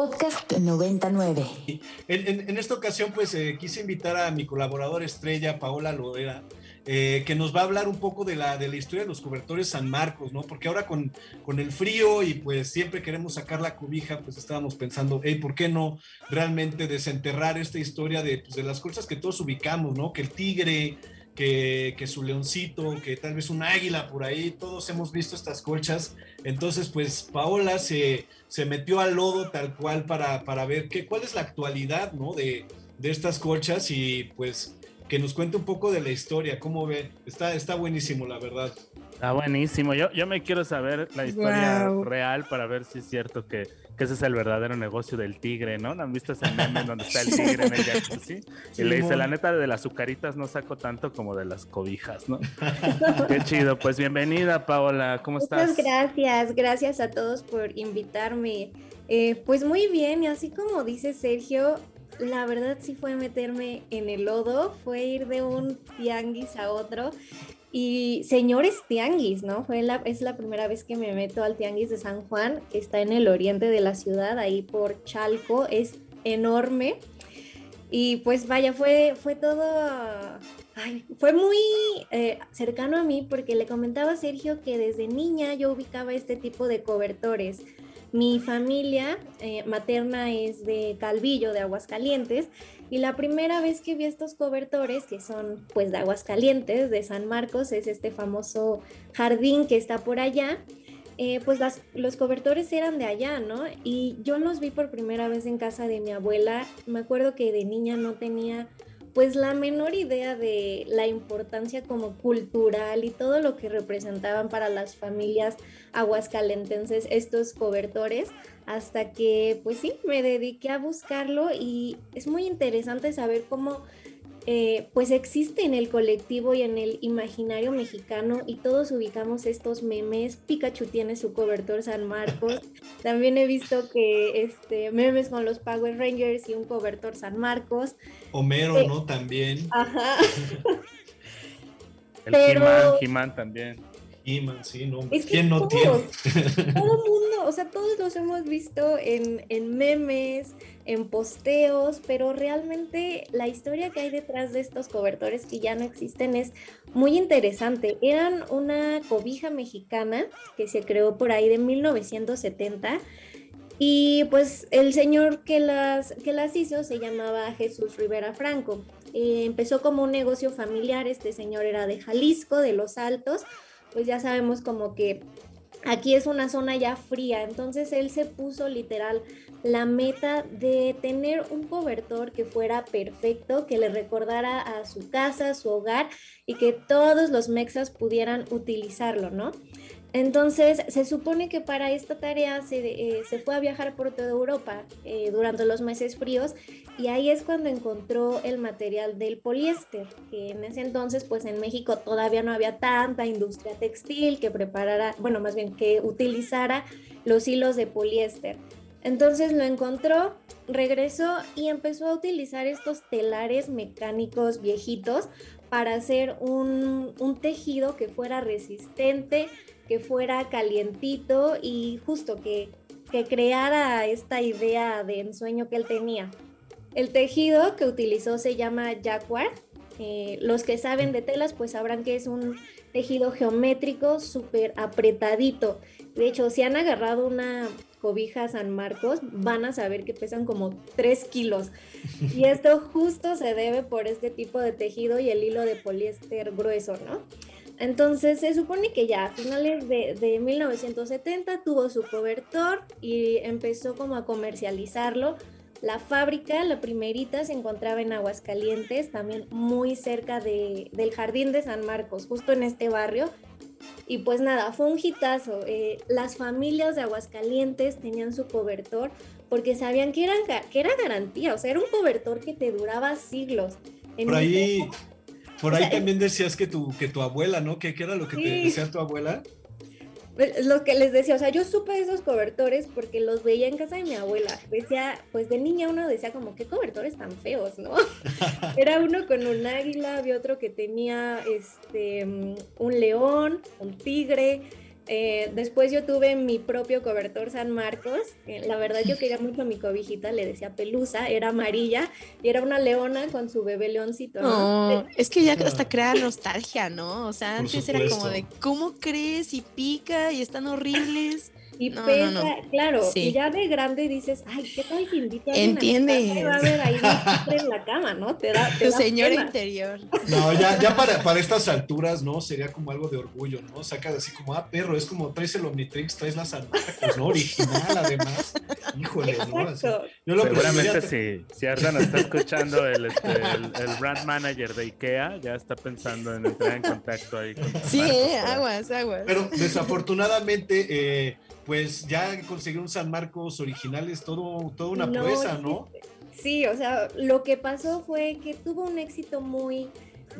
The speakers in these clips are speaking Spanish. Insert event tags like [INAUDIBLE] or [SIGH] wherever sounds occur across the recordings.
Podcast 99. En, esta ocasión, pues eh, quise invitar a mi colaboradora estrella, Paola Lodera, eh, que nos va a hablar un poco de la, de la historia de los cobertores San Marcos, ¿no? Porque ahora con, con el frío y pues siempre queremos sacar la cobija, pues estábamos pensando, hey, ¿por qué no realmente desenterrar esta historia de, pues, de las cosas que todos ubicamos, ¿no? Que el tigre, que, que, su leoncito, que tal vez un águila por ahí, todos hemos visto estas colchas. Entonces, pues Paola se, se metió al lodo tal cual para, para ver qué, cuál es la actualidad ¿no? de, de estas colchas y pues que nos cuente un poco de la historia, cómo ve. Está, está buenísimo, la verdad. Está buenísimo. Yo, yo me quiero saber la historia real para ver si es cierto que, que, ese es el verdadero negocio del tigre, ¿no? ¿No han visto ese meme donde está el [LAUGHS] tigre en el jacuzzi? Y le dice, la neta, de las azucaritas no saco tanto como de las cobijas, ¿no? [LAUGHS] Qué chido. Pues bienvenida, Paola. ¿Cómo estás? Muchas gracias. Gracias a todos por invitarme. Eh, pues muy bien, y así como dice Sergio, la verdad sí fue meterme en el lodo, fue ir de un tianguis a otro. Y señores tianguis, ¿no? Fue la, es la primera vez que me meto al tianguis de San Juan, que está en el oriente de la ciudad, ahí por Chalco, es enorme. Y pues vaya, fue, fue todo, fue muy eh, cercano a mí porque le comentaba a Sergio que desde niña yo ubicaba este tipo de cobertores mi familia eh, materna es de Calvillo, de Aguascalientes, y la primera vez que vi estos cobertores, que son pues de Aguascalientes, de San Marcos, es este famoso jardín que está por allá, eh, pues los cobertores eran de allá, ¿no? Y yo los vi por primera vez en casa de mi abuela. Me acuerdo que de niña no tenía pues la menor idea de la importancia como cultural y todo lo que representaban para las familias aguascalentenses estos cobertores hasta que pues sí me dediqué a buscarlo y es muy interesante saber cómo eh, pues existe en el colectivo y en el imaginario mexicano y todos ubicamos estos memes. Pikachu tiene su cobertor San Marcos. También he visto que este, memes con los Power Rangers y un cobertor San Marcos. Homero, eh, ¿no? También. Ajá. [LAUGHS] el Pero... He-Man también sí, no. ¿Quién no tiene? Todo [LAUGHS] mundo, o sea, todos los hemos visto en, en, memes, en posteos, pero realmente la historia que hay detrás de estos cobertores que ya no existen es muy interesante. Eran una cobija mexicana que se creó por ahí de 1970. Y pues el señor que las, que las hizo se llamaba Jesús Rivera Franco. Eh, empezó como un negocio familiar, este señor era de Jalisco, de Los Altos, pues ya sabemos como que aquí es una zona ya fría, entonces él se puso literal la meta de tener un cobertor que fuera perfecto, que le recordara a su casa, a su hogar y que todos los mexas pudieran utilizarlo, ¿no? Entonces, se supone que para esta tarea se, eh, se fue a viajar por toda Europa eh, durante los meses fríos y ahí es cuando encontró el material del poliéster, que en ese entonces, pues en México todavía no había tanta industria textil que preparara, bueno, más bien que utilizara los hilos de poliéster. Entonces lo encontró, regresó y empezó a utilizar estos telares mecánicos viejitos para hacer un, tejido que fuera resistente, que fuera calientito y justo que, que creara esta idea de ensueño que él tenía. El tejido que utilizó se llama jaguar. Eh, los que saben de telas pues sabrán que es un tejido geométrico súper apretadito. De hecho, si han agarrado una cobija San Marcos, van a saber que pesan como 3 kilos. [LAUGHS] Y esto justo se debe por este tipo de tejido y el hilo de poliéster grueso, ¿no? Entonces se supone que ya a finales de, 1970 tuvo su cobertor y empezó como a comercializarlo. La fábrica, la primerita, se encontraba en Aguascalientes, también muy cerca del Jardín de San Marcos, justo en este barrio. Y pues nada, fue un hitazo. Eh, las familias de Aguascalientes tenían su cobertor porque sabían que, eran, que era garantía, o sea, era un cobertor que te duraba siglos. Por ahí, por ahí también decías que tu, que tu abuela, ¿no? ¿Qué, era lo que te decía tu abuela? Pues, lo que les decía, o sea, yo supe esos cobertores porque los veía en casa de mi abuela. Decía, pues de niña uno decía como, qué cobertores tan feos, ¿no? [LAUGHS] Era uno con un águila, había otro que tenía este, un león, un tigre. Eh, después yo tuve mi propio cobertor San Marcos. la verdad yo quería mucho a mi cobijita, le decía pelusa, era amarilla y era una leona con su bebé leoncito. ¿no? es que ya hasta crea nostalgia, ¿no? O sea, antes era como de, ¿cómo crees? Y pica y están horribles. Y pesa, claro, y ya de grande dices, ay, ¿qué tal que invito a Entiende. va a ver ahí en la cama, ¿no? Te da, tu señora interior. No, ya, ya para, para estas alturas, ¿no? Sería como algo de orgullo, ¿no? Sacas así como, ah, perro, es como traes el Omnitrix, traes las Marcos, ¿no? Original, además. Híjole, ¿no? yo lo Seguramente si, si Arda nos está escuchando el, este, el, brand manager de IKEA, ya está pensando en entrar en contacto ahí con Sí, eh, aguas, aguas. Pero desafortunadamente, eh, pues ya conseguir un San Marcos original es todo, toda una no, ¿no? Sí, o sea, lo que pasó fue que tuvo un éxito muy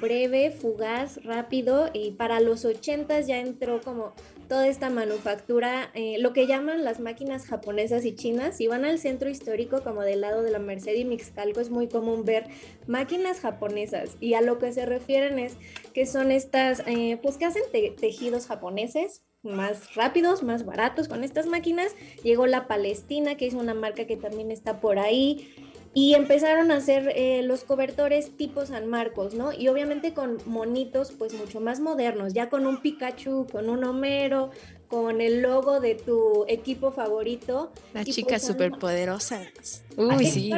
breve, fugaz, rápido, y para los ochentas ya entró como toda esta manufactura, eh, lo que llaman las máquinas japonesas y chinas. Si van al centro histórico, como del lado de la Merced y Mixcalco, es muy común ver máquinas japonesas. Y a lo que se refieren es que son estas, eh, pues que hacen tejidos japoneses, más rápidos, más baratos con estas máquinas. Llegó la Palestina, que es una marca que también está por ahí. Y empezaron a hacer eh, los cobertores tipo San Marcos, ¿no? Y obviamente con monitos pues mucho más modernos, ya con un Pikachu, con un Homero, con el logo de tu equipo favorito. Las chicas pues, superpoderosas. Uy, sí.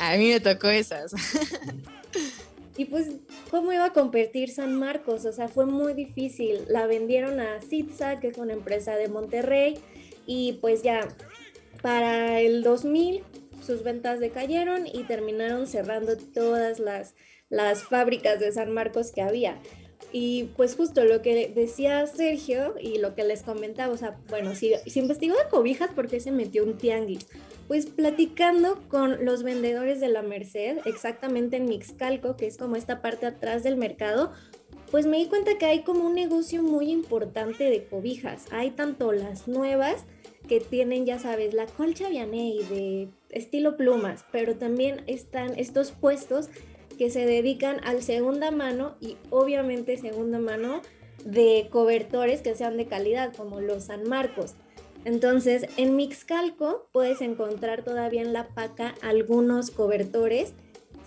A mí me tocó esas. [LAUGHS] Y pues, ¿cómo iba a competir San Marcos? O sea, fue muy difícil. La vendieron a Citza, que es una empresa de Monterrey, y pues ya para el 2000 sus ventas decayeron y terminaron cerrando todas las, las fábricas de San Marcos que había. Y pues justo lo que decía Sergio y lo que les comentaba, o sea, bueno, si, si investigó de cobijas, ¿por qué se metió un tianguis? Pues platicando con los vendedores de la Merced, exactamente en Mixcalco, que es como esta parte atrás del mercado, pues me di cuenta que hay como un negocio muy importante de cobijas. Hay tanto las nuevas que tienen, ya sabes, la colcha Vianey de estilo plumas, pero también están estos puestos que se dedican al segunda mano y obviamente segunda mano de cobertores que sean de calidad, como los San Marcos. Entonces, en Mixcalco puedes encontrar todavía en la paca algunos cobertores.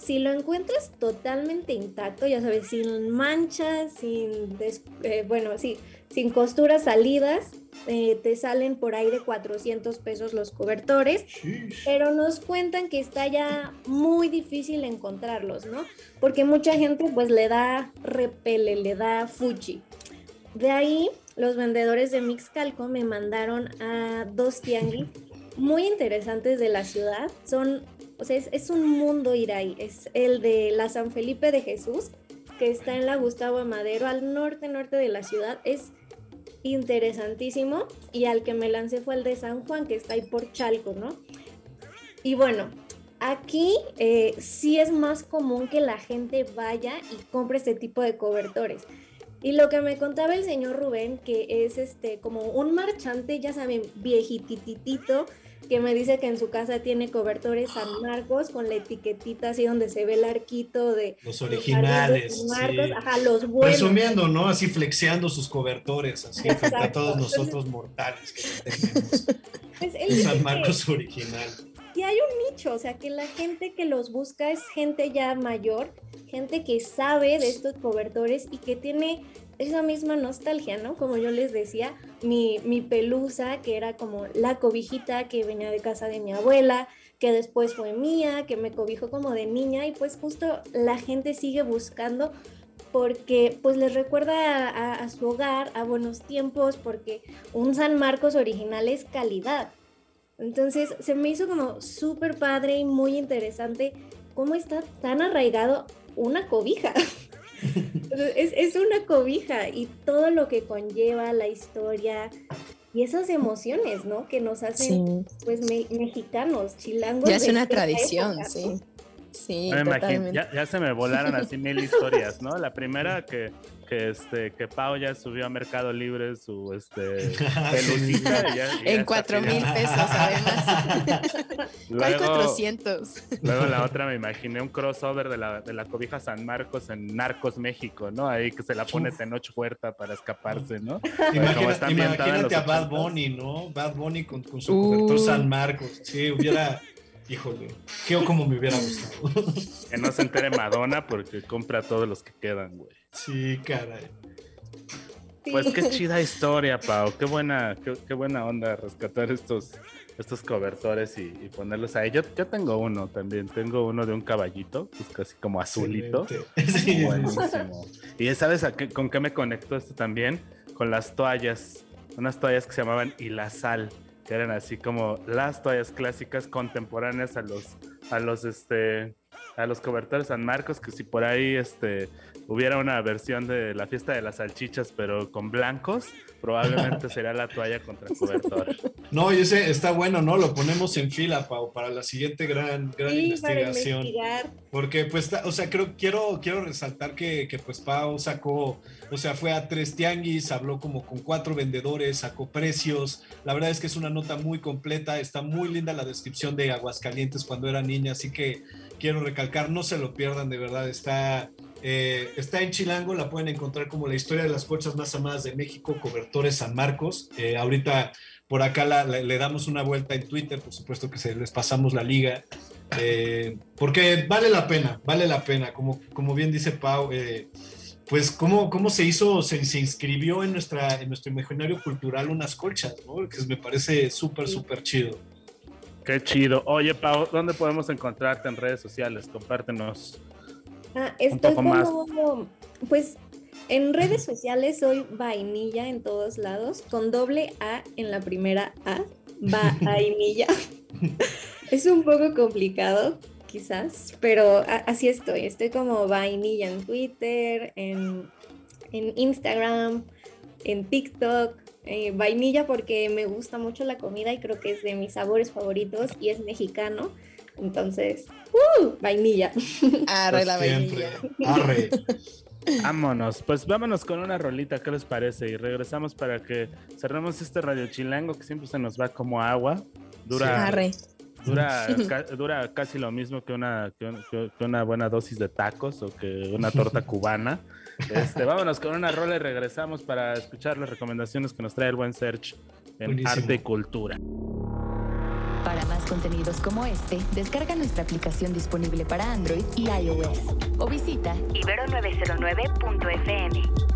Si lo encuentras totalmente intacto, ya sabes, sin manchas, sin, eh, bueno, sí, sin costuras salidas, eh, te salen por ahí de 400 pesos los cobertores, pero nos cuentan que está ya muy difícil encontrarlos, ¿no? Porque mucha gente pues le da repele, le da fuchi. De ahí los vendedores de Mixcalco me mandaron a dos tianguis muy interesantes de la ciudad. Son, o sea, es, es un mundo ir ahí. Es el de la San Felipe de Jesús, que está en la Gustavo Amadero, al norte, norte de la ciudad. Es interesantísimo y al que me lancé fue el de San Juan, que está ahí por Chalco, ¿no? Y bueno, aquí eh, sí es más común que la gente vaya y compre este tipo de cobertores. Y lo que me contaba el señor Rubén, que es este como un marchante, ya saben, viejititito, que me dice que en su casa tiene cobertores San Marcos con la etiquetita así donde se ve el arquito de los originales, ajá, los buenos. Presumiendo, ¿no? Así flexeando sus cobertores, así frente a todos nosotros mortales que tenemos. Pues San Marcos original. Y hay un nicho, o sea, que la gente que los busca es gente ya mayor, gente que sabe de estos cobertores y que tiene esa misma nostalgia, ¿no? Como yo les decía, mi, mi pelusa, que era como la cobijita que venía de casa de mi abuela, que después fue mía, que me cobijó como de niña y pues justo la gente sigue buscando porque pues les recuerda a, a, su hogar, a buenos tiempos, porque un San Marcos original es calidad. Entonces se me hizo como súper padre y muy interesante cómo está tan arraigado una cobija. [LAUGHS] es, una cobija y todo lo que conlleva la historia y esas emociones, ¿no? Que nos hacen, pues, mexicanos, chilangos. Ya es una tradición, sí. Sí, ya, se me volaron así mil [LAUGHS] historias, ¿no? La primera que, que, este, que Pau ya subió a Mercado Libre su este, [LAUGHS] pelucita. en cuatro mil pesos, además. [LAUGHS] luego, 400? Luego la otra me imaginé un crossover de la, de la cobija San Marcos en Narcos México, ¿no? Ahí que se la pone Tenoch Puerta para escaparse, ¿no? imagínate a Bad Bunny, ¿no? Bad Bunny con, con su cobertor San Marcos. Sí, hubiera híjole, qué o como me hubiera gustado. [LAUGHS] Que no se entere Madonna porque compra todos los que quedan, güey. Sí, caray. Pues qué chida historia, Pau. Qué buena, qué, buena onda rescatar estos, estos cobertores y, ponerlos ahí. Yo, yo tengo uno también. Tengo uno de un caballito, que es casi como azulito. [LAUGHS] Sí. Buenísimo. Y sabes a qué, con qué me conectó esto también? Con las toallas. Unas toallas que se llamaban Ilazal eran así como las toallas clásicas contemporáneas a los, a los, este, a los cobertores San Marcos, que si por ahí, este, hubiera una versión de la fiesta de las salchichas, pero con blancos, probablemente [LAUGHS] sería la toalla contra cobertor. No, y ese está bueno, ¿no? Lo ponemos en fila, Pau, para la siguiente gran, gran investigación. Porque, pues, o sea, creo, quiero, quiero resaltar que, que, pues, Pau sacó, o sea, fue a tres tianguis, habló como con cuatro vendedores, sacó precios. La verdad es que es una nota muy completa, está muy linda la descripción de Aguascalientes cuando era niña, así que quiero recalcar, no se lo pierdan, de verdad, está eh, está en Chilango, la pueden encontrar como la historia de las colchas más amadas de México, Cobertores San Marcos. Eh, ahorita por acá le damos una vuelta en Twitter, por supuesto que se les pasamos la liga, eh, porque vale la pena, vale la pena, como, como bien dice Pau, pues cómo, cómo se hizo, se, se, inscribió en, nuestra, en nuestro imaginario cultural unas colchas, ¿no? que me parece súper, súper chido. Qué chido. Oye, Pau, ¿dónde podemos encontrarte en redes sociales? Compártenos Ah, estoy como, pues en redes sociales soy vainilla en todos lados, con doble A en la primera A, vainilla. [LAUGHS] es un poco complicado, quizás, pero así estoy. Estoy como vainilla en Twitter, en, Instagram, en TikTok. Eh, vainilla porque me gusta mucho la comida y creo que es de mis sabores favoritos y es mexicano. Entonces, ¡uh! Vainilla. [LAUGHS] Arre la vainilla. Arre. [LAUGHS] Vámonos, pues vámonos con una rolita, ¿qué les parece? Y regresamos para que cerremos este radio chilango que siempre se nos va como agua. Dura, dura, dura casi lo mismo que una, que, una buena dosis de tacos o que una torta [LAUGHS] cubana. Este, vámonos con una rola y regresamos para escuchar las recomendaciones que nos trae el buen Search en arte y cultura. Para más contenidos como este, descarga nuestra aplicación disponible para Android y iOS o visita ibero909.fm.